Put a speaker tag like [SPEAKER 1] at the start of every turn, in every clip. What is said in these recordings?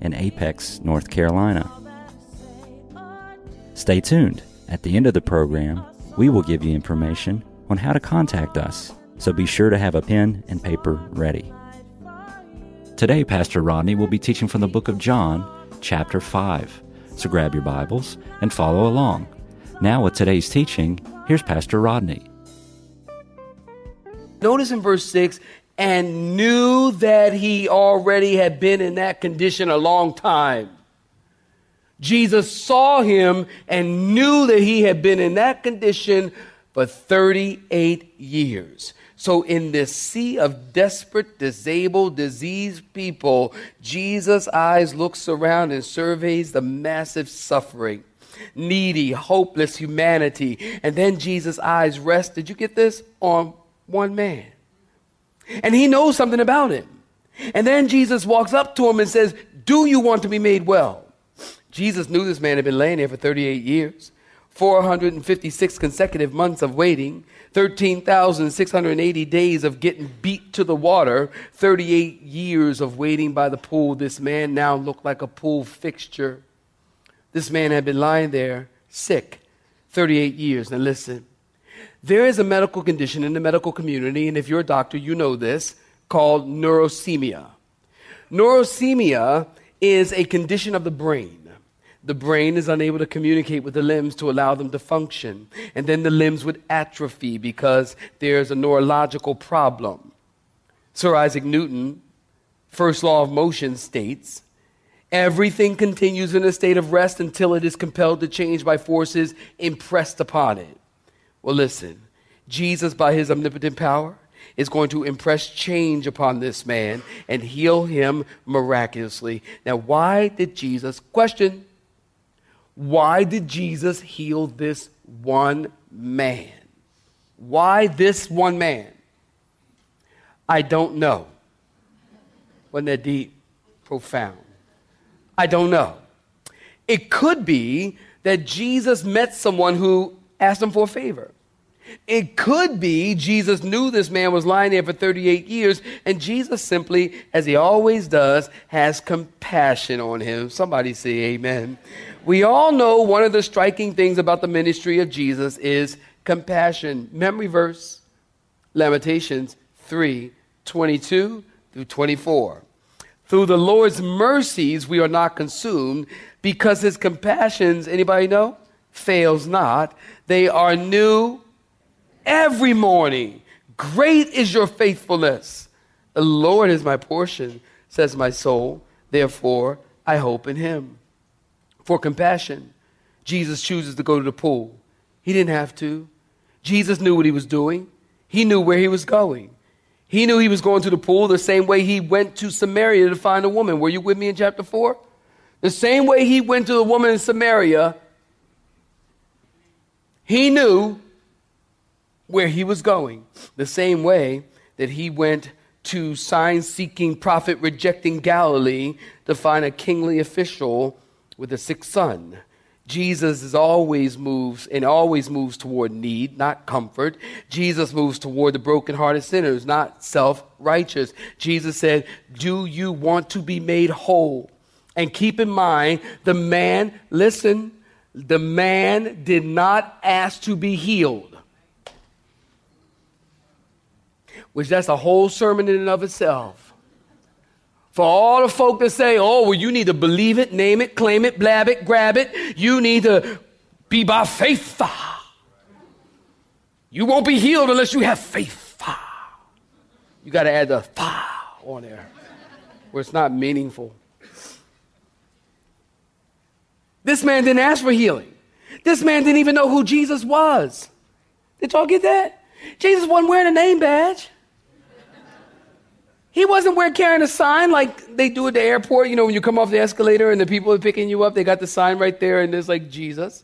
[SPEAKER 1] in Apex, North Carolina. Stay tuned. At the end of the program, we will give you information on how to contact us, so be sure to have a pen and paper ready. Today, Pastor Rodney will be teaching from the book of John, chapter 5. So grab your Bibles and follow along. Now, with today's teaching, here's Pastor Rodney.
[SPEAKER 2] Notice in verse 6 and knew that he already had been in that condition a long time. Jesus saw him and knew that he had been in that condition for 38 years. So, in this sea of desperate, disabled, diseased people, Jesus' eyes looks around and surveys the massive suffering, needy, hopeless humanity. And then Jesus' eyes rest, did you get this? On one man. And he knows something about him. And then Jesus walks up to him and says, Do you want to be made well? Jesus knew this man had been laying there for 38 years, 456 consecutive months of waiting, 13,680 days of getting beat to the water, 38 years of waiting by the pool. This man now looked like a pool fixture. This man had been lying there sick 38 years. Now listen, there is a medical condition in the medical community, and if you're a doctor, you know this, called neuremia. Neuremia is a condition of the brain. The brain is unable to communicate with the limbs to allow them to function. And then the limbs would atrophy because there's a neurological problem. Sir Isaac Newton, first law of motion, states everything continues in a state of rest until it is compelled to change by forces impressed upon it. Well, listen, Jesus, by his omnipotent power, is going to impress change upon this man and heal him miraculously. Now, why did Jesus, question, why did Jesus heal this one man? Why this one man? I don't know. Wasn't that deep? Profound. I don't know. It could be that Jesus met someone who asked him for a favor. It could be Jesus knew this man was lying there for 38 years, and Jesus simply, as he always does, has compassion on him. Somebody say amen. We all know one of the striking things about the ministry of Jesus is compassion. Memory verse, Lamentations 3 22 through 24. Through the Lord's mercies we are not consumed because his compassions, anybody know? Fails not. They are new every morning. Great is your faithfulness. The Lord is my portion, says my soul. Therefore, I hope in him. For compassion, Jesus chooses to go to the pool. He didn't have to. Jesus knew what he was doing, he knew where he was going. He knew he was going to the pool the same way he went to Samaria to find a woman. Were you with me in chapter 4? The same way he went to the woman in Samaria, he knew where he was going, the same way that he went to sign seeking, prophet rejecting Galilee to find a kingly official with a sick son. Jesus is always moves and always moves toward need, not comfort. Jesus moves toward the brokenhearted sinners, not self righteous. Jesus said, Do you want to be made whole? And keep in mind, the man, listen, the man did not ask to be healed. Which that's a whole sermon in and of itself. For all the folk that say, oh, well, you need to believe it, name it, claim it, blab it, grab it. You need to be by faith. You won't be healed unless you have faith. You got to add the fa on there where it's not meaningful. This man didn't ask for healing. This man didn't even know who Jesus was. Did y'all get that? Jesus wasn't wearing a name badge. He wasn't wearing carrying a sign like they do at the airport. You know, when you come off the escalator and the people are picking you up, they got the sign right there and there's like Jesus.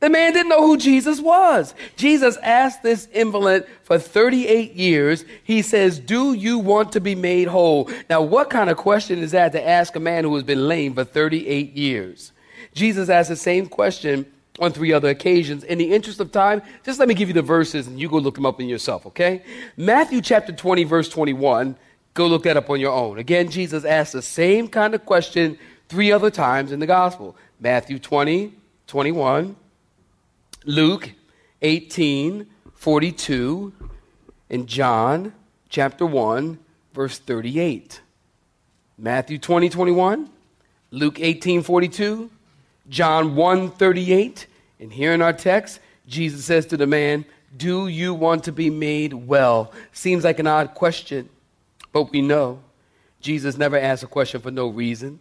[SPEAKER 2] The man didn't know who Jesus was. Jesus asked this invalid for 38 years. He says, Do you want to be made whole? Now, what kind of question is that to ask a man who has been lame for 38 years? Jesus asked the same question on three other occasions. In the interest of time, just let me give you the verses and you go look them up in yourself, okay? Matthew chapter 20, verse 21. Go look that up on your own. Again, Jesus asked the same kind of question three other times in the gospel Matthew 20, 21, Luke 18, 42, and John chapter 1, verse 38. Matthew 20, 21, Luke 18, 42, John 1, 38, and here in our text, Jesus says to the man, Do you want to be made well? Seems like an odd question, but we know Jesus never asks a question for no reason.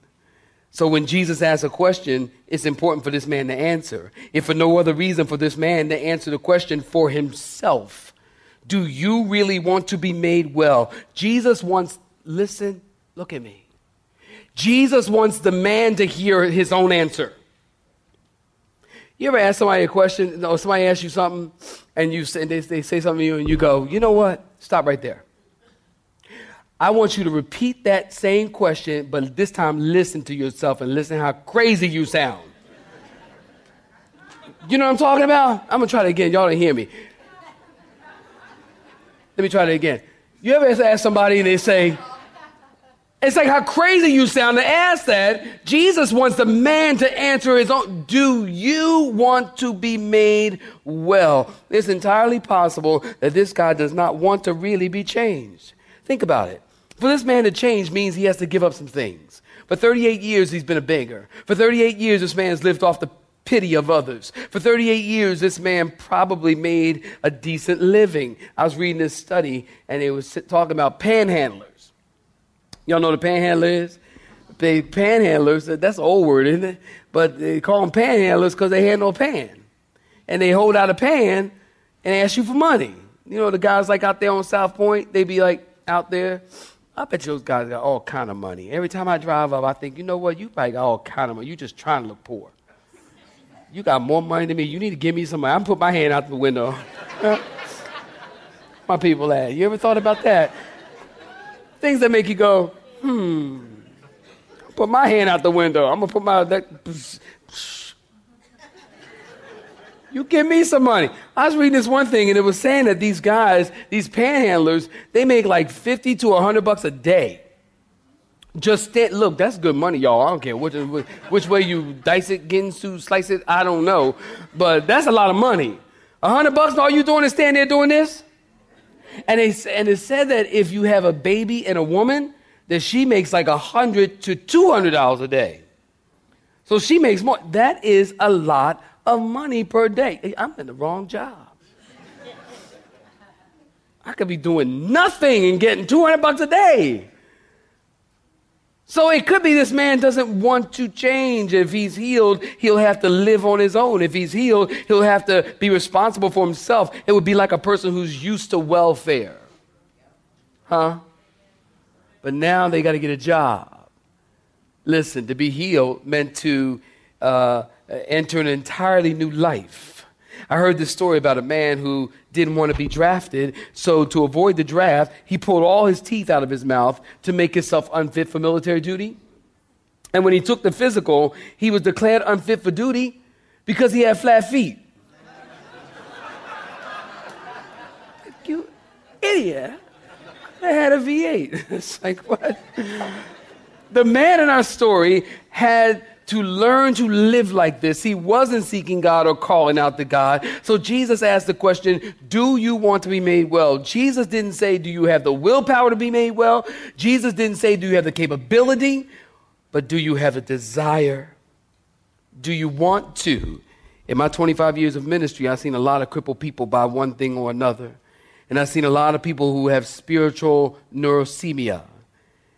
[SPEAKER 2] So when Jesus asks a question, it's important for this man to answer. If for no other reason, for this man to answer the question for himself. Do you really want to be made well? Jesus wants, listen, look at me. Jesus wants the man to hear his own answer. You ever ask somebody a question, or somebody asks you something, and you say, they, they say something to you, and you go, you know what? Stop right there. I want you to repeat that same question, but this time listen to yourself and listen how crazy you sound. You know what I'm talking about? I'm gonna try it again. Y'all don't hear me. Let me try it again. You ever ask somebody and they say, it's like how crazy you sound to ask that. Jesus wants the man to answer his own. Do you want to be made well? It's entirely possible that this guy does not want to really be changed. Think about it. For this man to change means he has to give up some things. For 38 years, he's been a beggar. For 38 years, this man has lived off the pity of others. For 38 years, this man probably made a decent living. I was reading this study, and it was talking about panhandlers. Y'all know what a panhandler is? They panhandlers, that's an old word, isn't it? But they call them panhandlers because they had no pan. And they hold out a pan and ask you for money. You know, the guys like out there on South Point, They'd be like out there. I bet those guys got all kind of money. Every time I drive up, I think, you know what? You probably got all kind of money. You just trying to look poor. You got more money than me. You need to give me some money. I'm put my hand out the window. my people at. You ever thought about that? Things that make you go, hmm. Put my hand out the window. I'm gonna put my that. You give me some money. I was reading this one thing, and it was saying that these guys, these panhandlers, they make like fifty to hundred bucks a day. Just stand, look, that's good money, y'all. I don't care which, which way you dice it, get ginsu, slice it. I don't know, but that's a lot of money. A hundred bucks, all you doing is stand there doing this. And, they, and it said that if you have a baby and a woman, that she makes like a hundred to two hundred dollars a day. So she makes more. That is a lot of money per day. I'm in the wrong job. I could be doing nothing and getting 200 bucks a day. So it could be this man doesn't want to change. If he's healed, he'll have to live on his own. If he's healed, he'll have to be responsible for himself. It would be like a person who's used to welfare. Huh? But now they got to get a job. Listen, to be healed meant to uh, Uh, enter an entirely new life. I heard this story about a man who didn't want to be drafted, so to avoid the draft, he pulled all his teeth out of his mouth to make himself unfit for military duty. And when he took the physical, he was declared unfit for duty because he had flat feet. you idiot. I had a V8. it's like, what? The man in our story had to learn to live like this. He wasn't seeking God or calling out to God. So Jesus asked the question, Do you want to be made well? Jesus didn't say, Do you have the willpower to be made well? Jesus didn't say, Do you have the capability? But do you have a desire? Do you want to? In my 25 years of ministry, I've seen a lot of crippled people by one thing or another. And I've seen a lot of people who have spiritual neurasthenia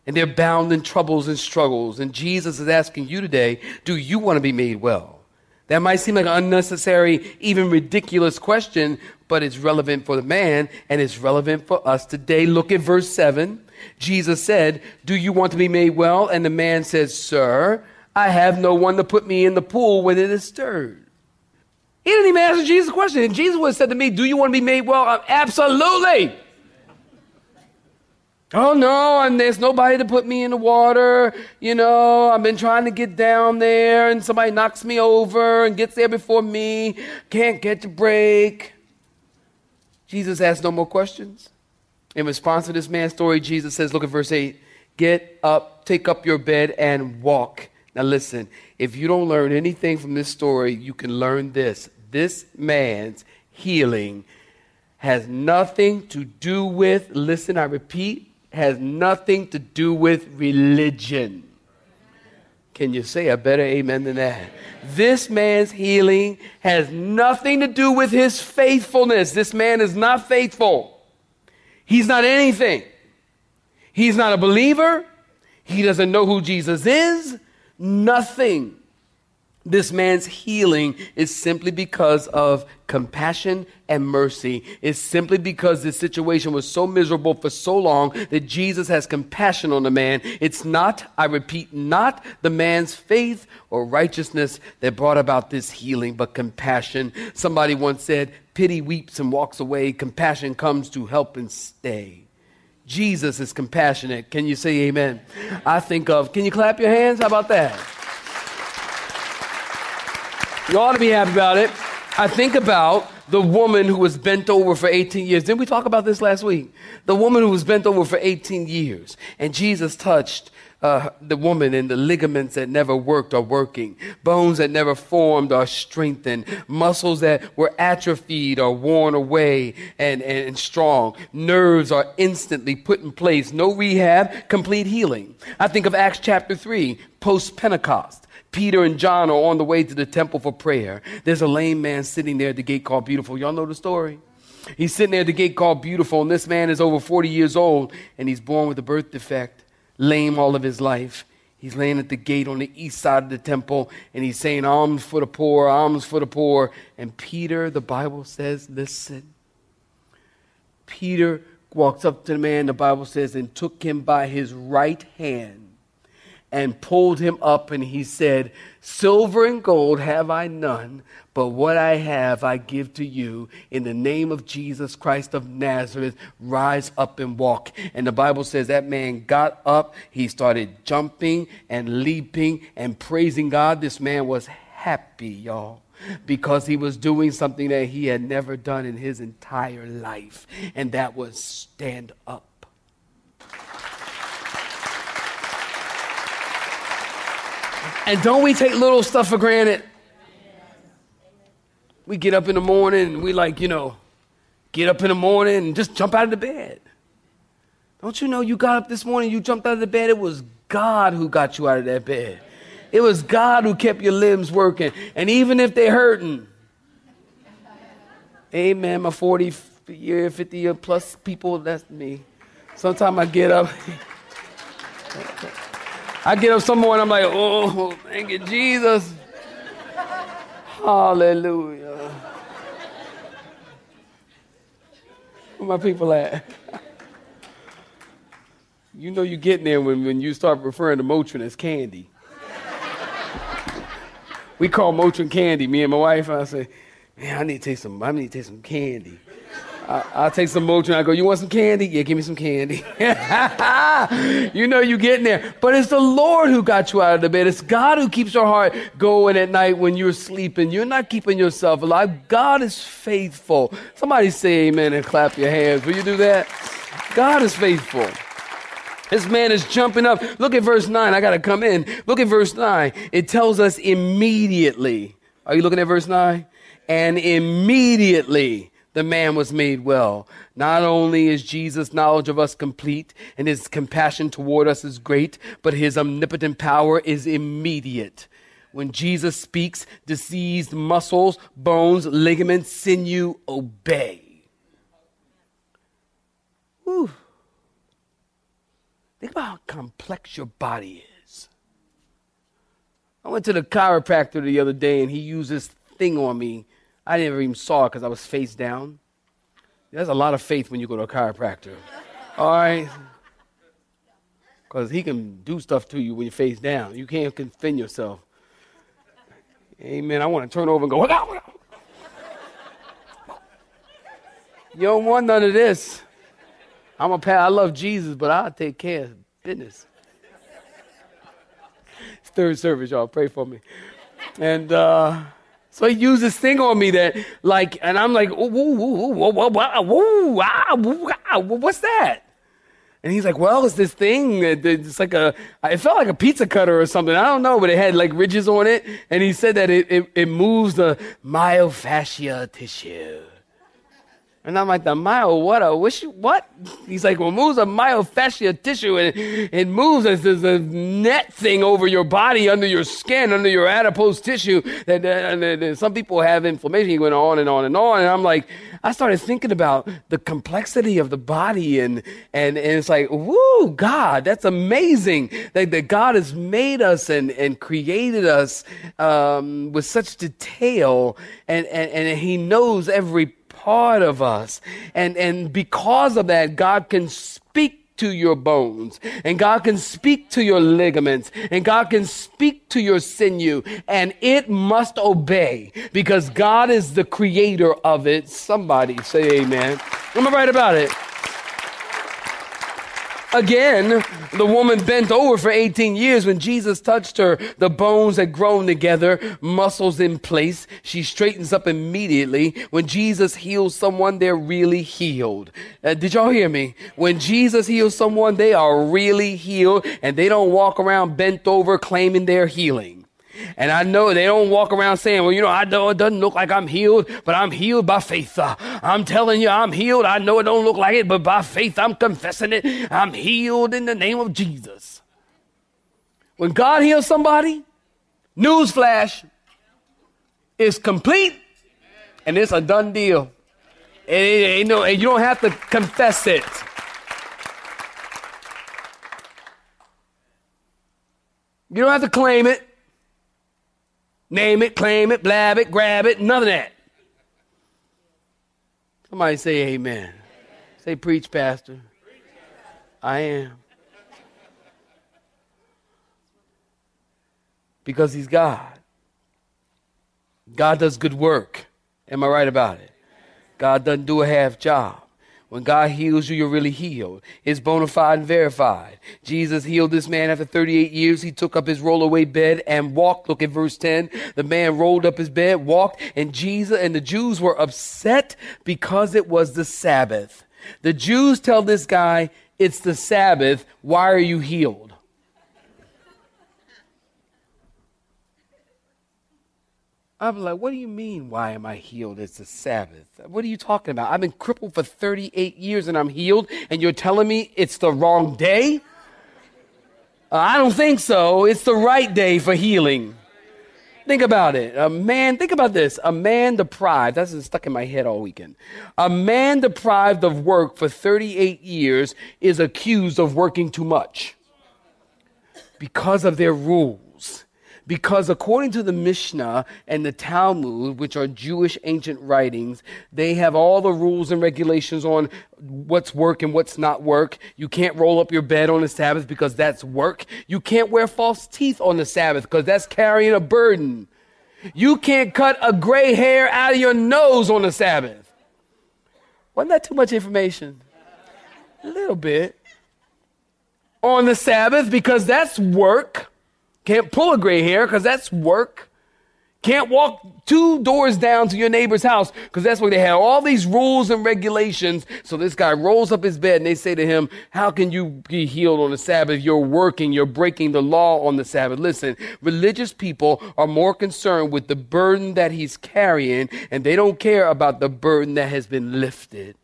[SPEAKER 2] and they're bound in troubles and struggles. And Jesus is asking you today, do you want to be made well? That might seem like an unnecessary, even ridiculous question, but it's relevant for the man and it's relevant for us today. Look at verse 7. Jesus said, Do you want to be made well? And the man says, Sir, I have no one to put me in the pool when it is stirred. He didn't even answer Jesus' question. And Jesus would have said to me, Do you want to be made well? I'm, Absolutely. Oh no, and there's nobody to put me in the water. You know, I've been trying to get down there and somebody knocks me over and gets there before me. Can't get the break. Jesus asks no more questions. In response to this man's story, Jesus says, look at verse 8 Get up, take up your bed, and walk. Now listen, if you don't learn anything from this story, you can learn this. This man's healing has nothing to do with, listen, I repeat, has nothing to do with religion. Can you say a better amen than that? This man's healing has nothing to do with his faithfulness. This man is not faithful. He's not anything. He's not a believer. He doesn't know who Jesus is. Nothing. This man's healing is simply because of compassion and mercy. It's simply because this situation was so miserable for so long that Jesus has compassion on the man. It's not, I repeat, not the man's faith or righteousness that brought about this healing, but compassion. Somebody once said, Pity weeps and walks away, compassion comes to help and stay. Jesus is compassionate. Can you say amen? I think of, can you clap your hands? How about that? You ought to be happy about it. I think about the woman who was bent over for 18 years. Didn't we talk about this last week? The woman who was bent over for 18 years. And Jesus touched uh, the woman and the ligaments that never worked are working. Bones that never formed are strengthened. Muscles that were atrophied are worn away and, and, and strong. Nerves are instantly put in place. No rehab, complete healing. I think of Acts chapter 3, post Pentecost. Peter and John are on the way to the temple for prayer. There's a lame man sitting there at the gate called Beautiful. Y'all know the story? He's sitting there at the gate called Beautiful, and this man is over 40 years old, and he's born with a birth defect, lame all of his life. He's laying at the gate on the east side of the temple, and he's saying, Alms for the poor, alms for the poor. And Peter, the Bible says, listen. Peter walks up to the man, the Bible says, and took him by his right hand and pulled him up, and he said, Silver and gold have I none, but what I have I give to you. In the name of Jesus Christ of Nazareth, rise up and walk. And the Bible says that man got up, he started jumping and leaping and praising God. This man was happy, y'all because he was doing something that he had never done in his entire life, and that was stand up. And don't we take little stuff for granted? We get up in the morning and we like, you know, get up in the morning and just jump out of the bed. Don't you know you got up this morning, you jumped out of the bed, it was God who got you out of that bed. It was God who kept your limbs working. And even if they're hurting, amen, my 40 year, 50 year plus people, that's me. Sometimes I get up. I get up some morning, I'm like, oh, thank you, Jesus. Hallelujah. Where my people at? You know you're getting there when, when you start referring to Motrin as candy. we call Motrin candy, me and my wife. I say, man, I need to taste some, I need to taste some candy. I, will take some Motrin. I go, you want some candy? Yeah, give me some candy. you know you getting there. But it's the Lord who got you out of the bed. It's God who keeps your heart going at night when you're sleeping. You're not keeping yourself alive. God is faithful. Somebody say amen and clap your hands. Will you do that? God is faithful. This man is jumping up. Look at verse 9. I got to come in. Look at verse 9. It tells us immediately. Are you looking at verse 9? And immediately the man was made well. Not only is Jesus' knowledge of us complete and his compassion toward us is great, but his omnipotent power is immediate. When Jesus speaks, diseased muscles, bones, ligaments, sinew obey. Whew. Think about how complex your body is. I went to the chiropractor the other day and he used this thing on me I never even saw it because I was face down. There's a lot of faith when you go to a chiropractor. All right? Because he can do stuff to you when you're face down. You can't defend yourself. Amen. I want to turn over and go, out? You don't want none of this. I'm a pa- I love Jesus, but I'll take care of business. It's third service, y'all. Pray for me. And uh, so he used this thing on me that, like, and I'm like, what's that? And he's like, well, it's this thing. It's like a, it felt like a pizza cutter or something. I don't know, but it had like ridges on it. And he said that it, it, it moves the myofascia tissue. And I'm like, the myo, what a wish, what? He's like, well, moves a myofascia tissue and it moves as there's a net thing over your body, under your skin, under your adipose tissue. That, that- and then some people have inflammation. He went on and on and on. And I'm like, I started thinking about the complexity of the body and, and, and it's like, woo, God, that's amazing that, that God has made us and, and created us, um, with such detail and, and, and he knows every part of us. And, and because of that, God can speak to your bones and God can speak to your ligaments and God can speak to your sinew and it must obey because God is the creator of it. Somebody say amen. Am I right about it? Again, the woman bent over for 18 years. When Jesus touched her, the bones had grown together, muscles in place. She straightens up immediately. When Jesus heals someone, they're really healed. Uh, did y'all hear me? When Jesus heals someone, they are really healed and they don't walk around bent over claiming they're healing. And I know they don't walk around saying, well, you know, I know it doesn't look like I'm healed, but I'm healed by faith. Uh, I'm telling you, I'm healed. I know it don't look like it, but by faith, I'm confessing it. I'm healed in the name of Jesus. When God heals somebody, newsflash, it's complete and it's a done deal. And, it and you don't have to confess it. You don't have to claim it. Name it, claim it, blab it, grab it, none of that. Somebody say amen. Say preach, Pastor. I am. Because he's God. God does good work. Am I right about it? God doesn't do a half job. When God heals you, you're really healed. It's bona fide and verified. Jesus healed this man after 38 years. He took up his rollaway bed and walked. Look at verse 10. The man rolled up his bed, walked, and Jesus and the Jews were upset because it was the Sabbath. The Jews tell this guy, it's the Sabbath. Why are you healed? I'm like, what do you mean, why am I healed? It's the Sabbath. What are you talking about? I've been crippled for 38 years and I'm healed, and you're telling me it's the wrong day? Uh, I don't think so. It's the right day for healing. Think about it. A man, think about this. A man deprived, that's been stuck in my head all weekend. A man deprived of work for 38 years is accused of working too much because of their rules. Because according to the Mishnah and the Talmud, which are Jewish ancient writings, they have all the rules and regulations on what's work and what's not work. You can't roll up your bed on the Sabbath because that's work. You can't wear false teeth on the Sabbath because that's carrying a burden. You can't cut a gray hair out of your nose on the Sabbath. Wasn't that too much information? A little bit. On the Sabbath because that's work. Can't pull a gray hair because that's work. Can't walk two doors down to your neighbor's house because that's where they have all these rules and regulations. So this guy rolls up his bed and they say to him, how can you be healed on the Sabbath? You're working. You're breaking the law on the Sabbath. Listen, religious people are more concerned with the burden that he's carrying and they don't care about the burden that has been lifted.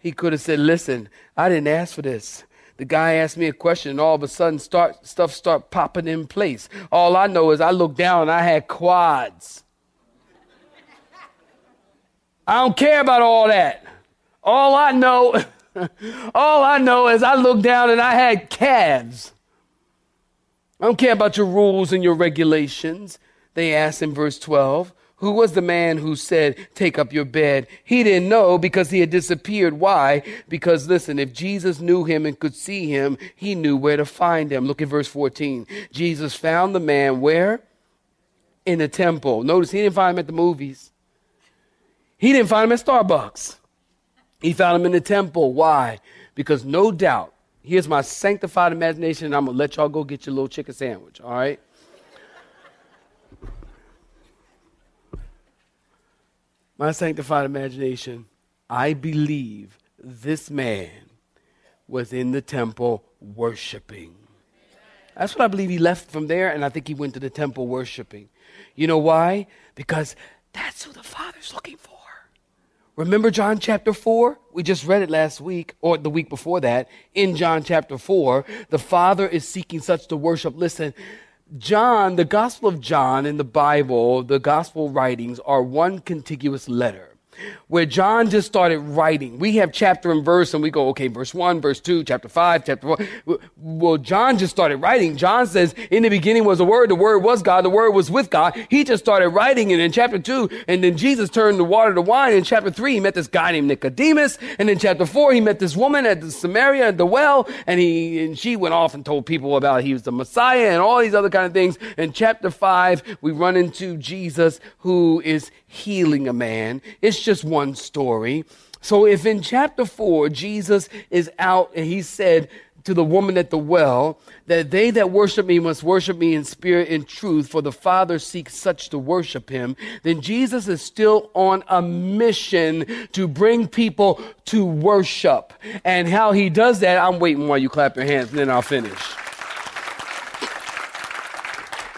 [SPEAKER 2] He could have said, listen, I didn't ask for this. The guy asked me a question, and all of a sudden, start stuff start popping in place. All I know is I looked down and I had quads. I don't care about all that. All I know, all I know is I looked down and I had calves. I don't care about your rules and your regulations. They asked in verse 12, Who was the man who said, Take up your bed? He didn't know because he had disappeared. Why? Because listen, if Jesus knew him and could see him, he knew where to find him. Look at verse 14. Jesus found the man where? In the temple. Notice he didn't find him at the movies, he didn't find him at Starbucks. He found him in the temple. Why? Because no doubt, here's my sanctified imagination, and I'm going to let y'all go get your little chicken sandwich, all right? My sanctified imagination, I believe this man was in the temple worshiping. That's what I believe he left from there, and I think he went to the temple worshiping. You know why? Because that's who the Father's looking for. Remember John chapter 4? We just read it last week, or the week before that. In John chapter 4, the Father is seeking such to worship. Listen, John, the Gospel of John in the Bible, the Gospel writings are one contiguous letter where John just started writing. We have chapter and verse, and we go, okay, verse 1, verse 2, chapter 5, chapter 4. Well, John just started writing. John says, in the beginning was the Word, the Word was God, the Word was with God. He just started writing it in chapter 2, and then Jesus turned the water to wine. In chapter 3, he met this guy named Nicodemus, and in chapter 4, he met this woman at the Samaria at the well, and he and she went off and told people about he was the Messiah and all these other kind of things. In chapter 5, we run into Jesus who is healing a man. It's just one story. So if in chapter 4, Jesus is out and he said to the woman at the well that they that worship me must worship me in spirit and truth, for the Father seeks such to worship him, then Jesus is still on a mission to bring people to worship. And how he does that, I'm waiting while you clap your hands and then I'll finish.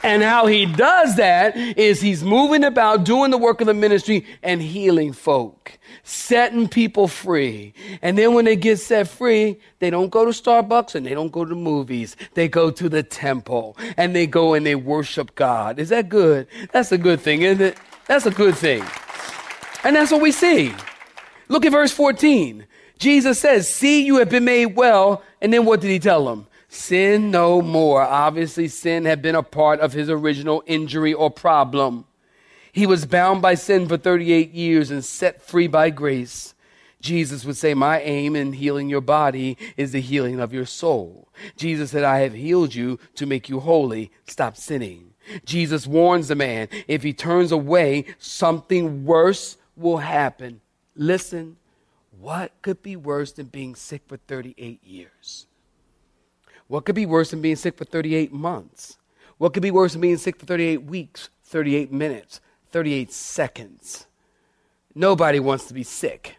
[SPEAKER 2] And how he does that is he's moving about doing the work of the ministry and healing folk, setting people free. And then when they get set free, they don't go to Starbucks and they don't go to movies. They go to the temple and they go and they worship God. Is that good? That's a good thing, isn't it? That's a good thing. And that's what we see. Look at verse 14. Jesus says, See, you have been made well. And then what did he tell them? Sin no more. Obviously, sin had been a part of his original injury or problem. He was bound by sin for 38 years and set free by grace. Jesus would say, My aim in healing your body is the healing of your soul. Jesus said, I have healed you to make you holy. Stop sinning. Jesus warns the man, if he turns away, something worse will happen. Listen, what could be worse than being sick for 38 years? What could be worse than being sick for 38 months? What could be worse than being sick for 38 weeks, 38 minutes, 38 seconds? Nobody wants to be sick.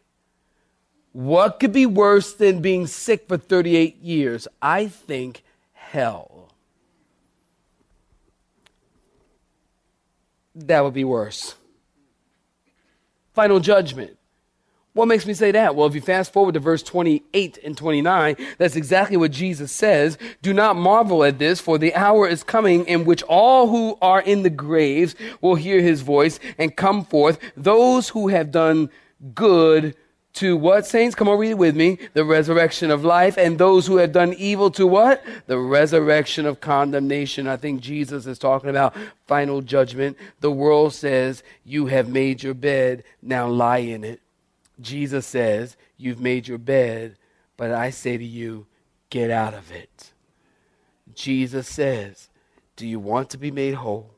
[SPEAKER 2] What could be worse than being sick for 38 years? I think hell. That would be worse. Final judgment. What makes me say that? Well, if you fast forward to verse 28 and 29, that's exactly what Jesus says. Do not marvel at this, for the hour is coming in which all who are in the graves will hear his voice and come forth. Those who have done good to what, saints? Come on, read it with me. The resurrection of life. And those who have done evil to what? The resurrection of condemnation. I think Jesus is talking about final judgment. The world says, You have made your bed, now lie in it. Jesus says, You've made your bed, but I say to you, get out of it. Jesus says, Do you want to be made whole?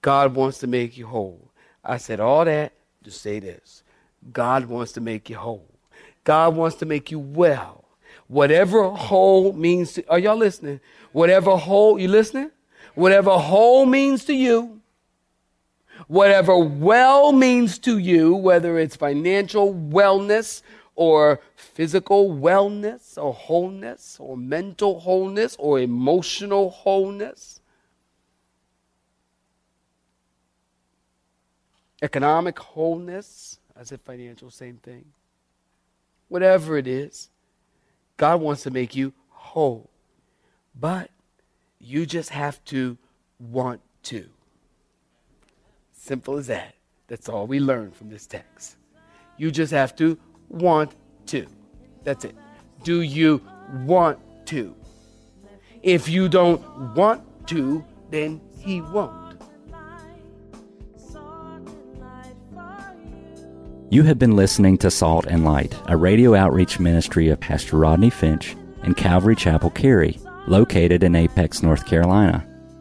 [SPEAKER 2] God wants to make you whole. I said all that to say this God wants to make you whole. God wants to make you well. Whatever whole means to, are y'all listening? Whatever whole, you listening? Whatever whole means to you, whatever well means to you, whether it's financial wellness or physical wellness or wholeness or mental wholeness or emotional wholeness, economic wholeness, I said financial, same thing. Whatever it is, God wants to make you whole. But you just have to want to. Simple as that. That's all we learn from this text. You just have to want to. That's it. Do you want to? If you don't want to, then he won't.
[SPEAKER 1] You have been listening to Salt and Light, a radio outreach ministry of Pastor Rodney Finch and Calvary Chapel Cary, located in Apex, North Carolina.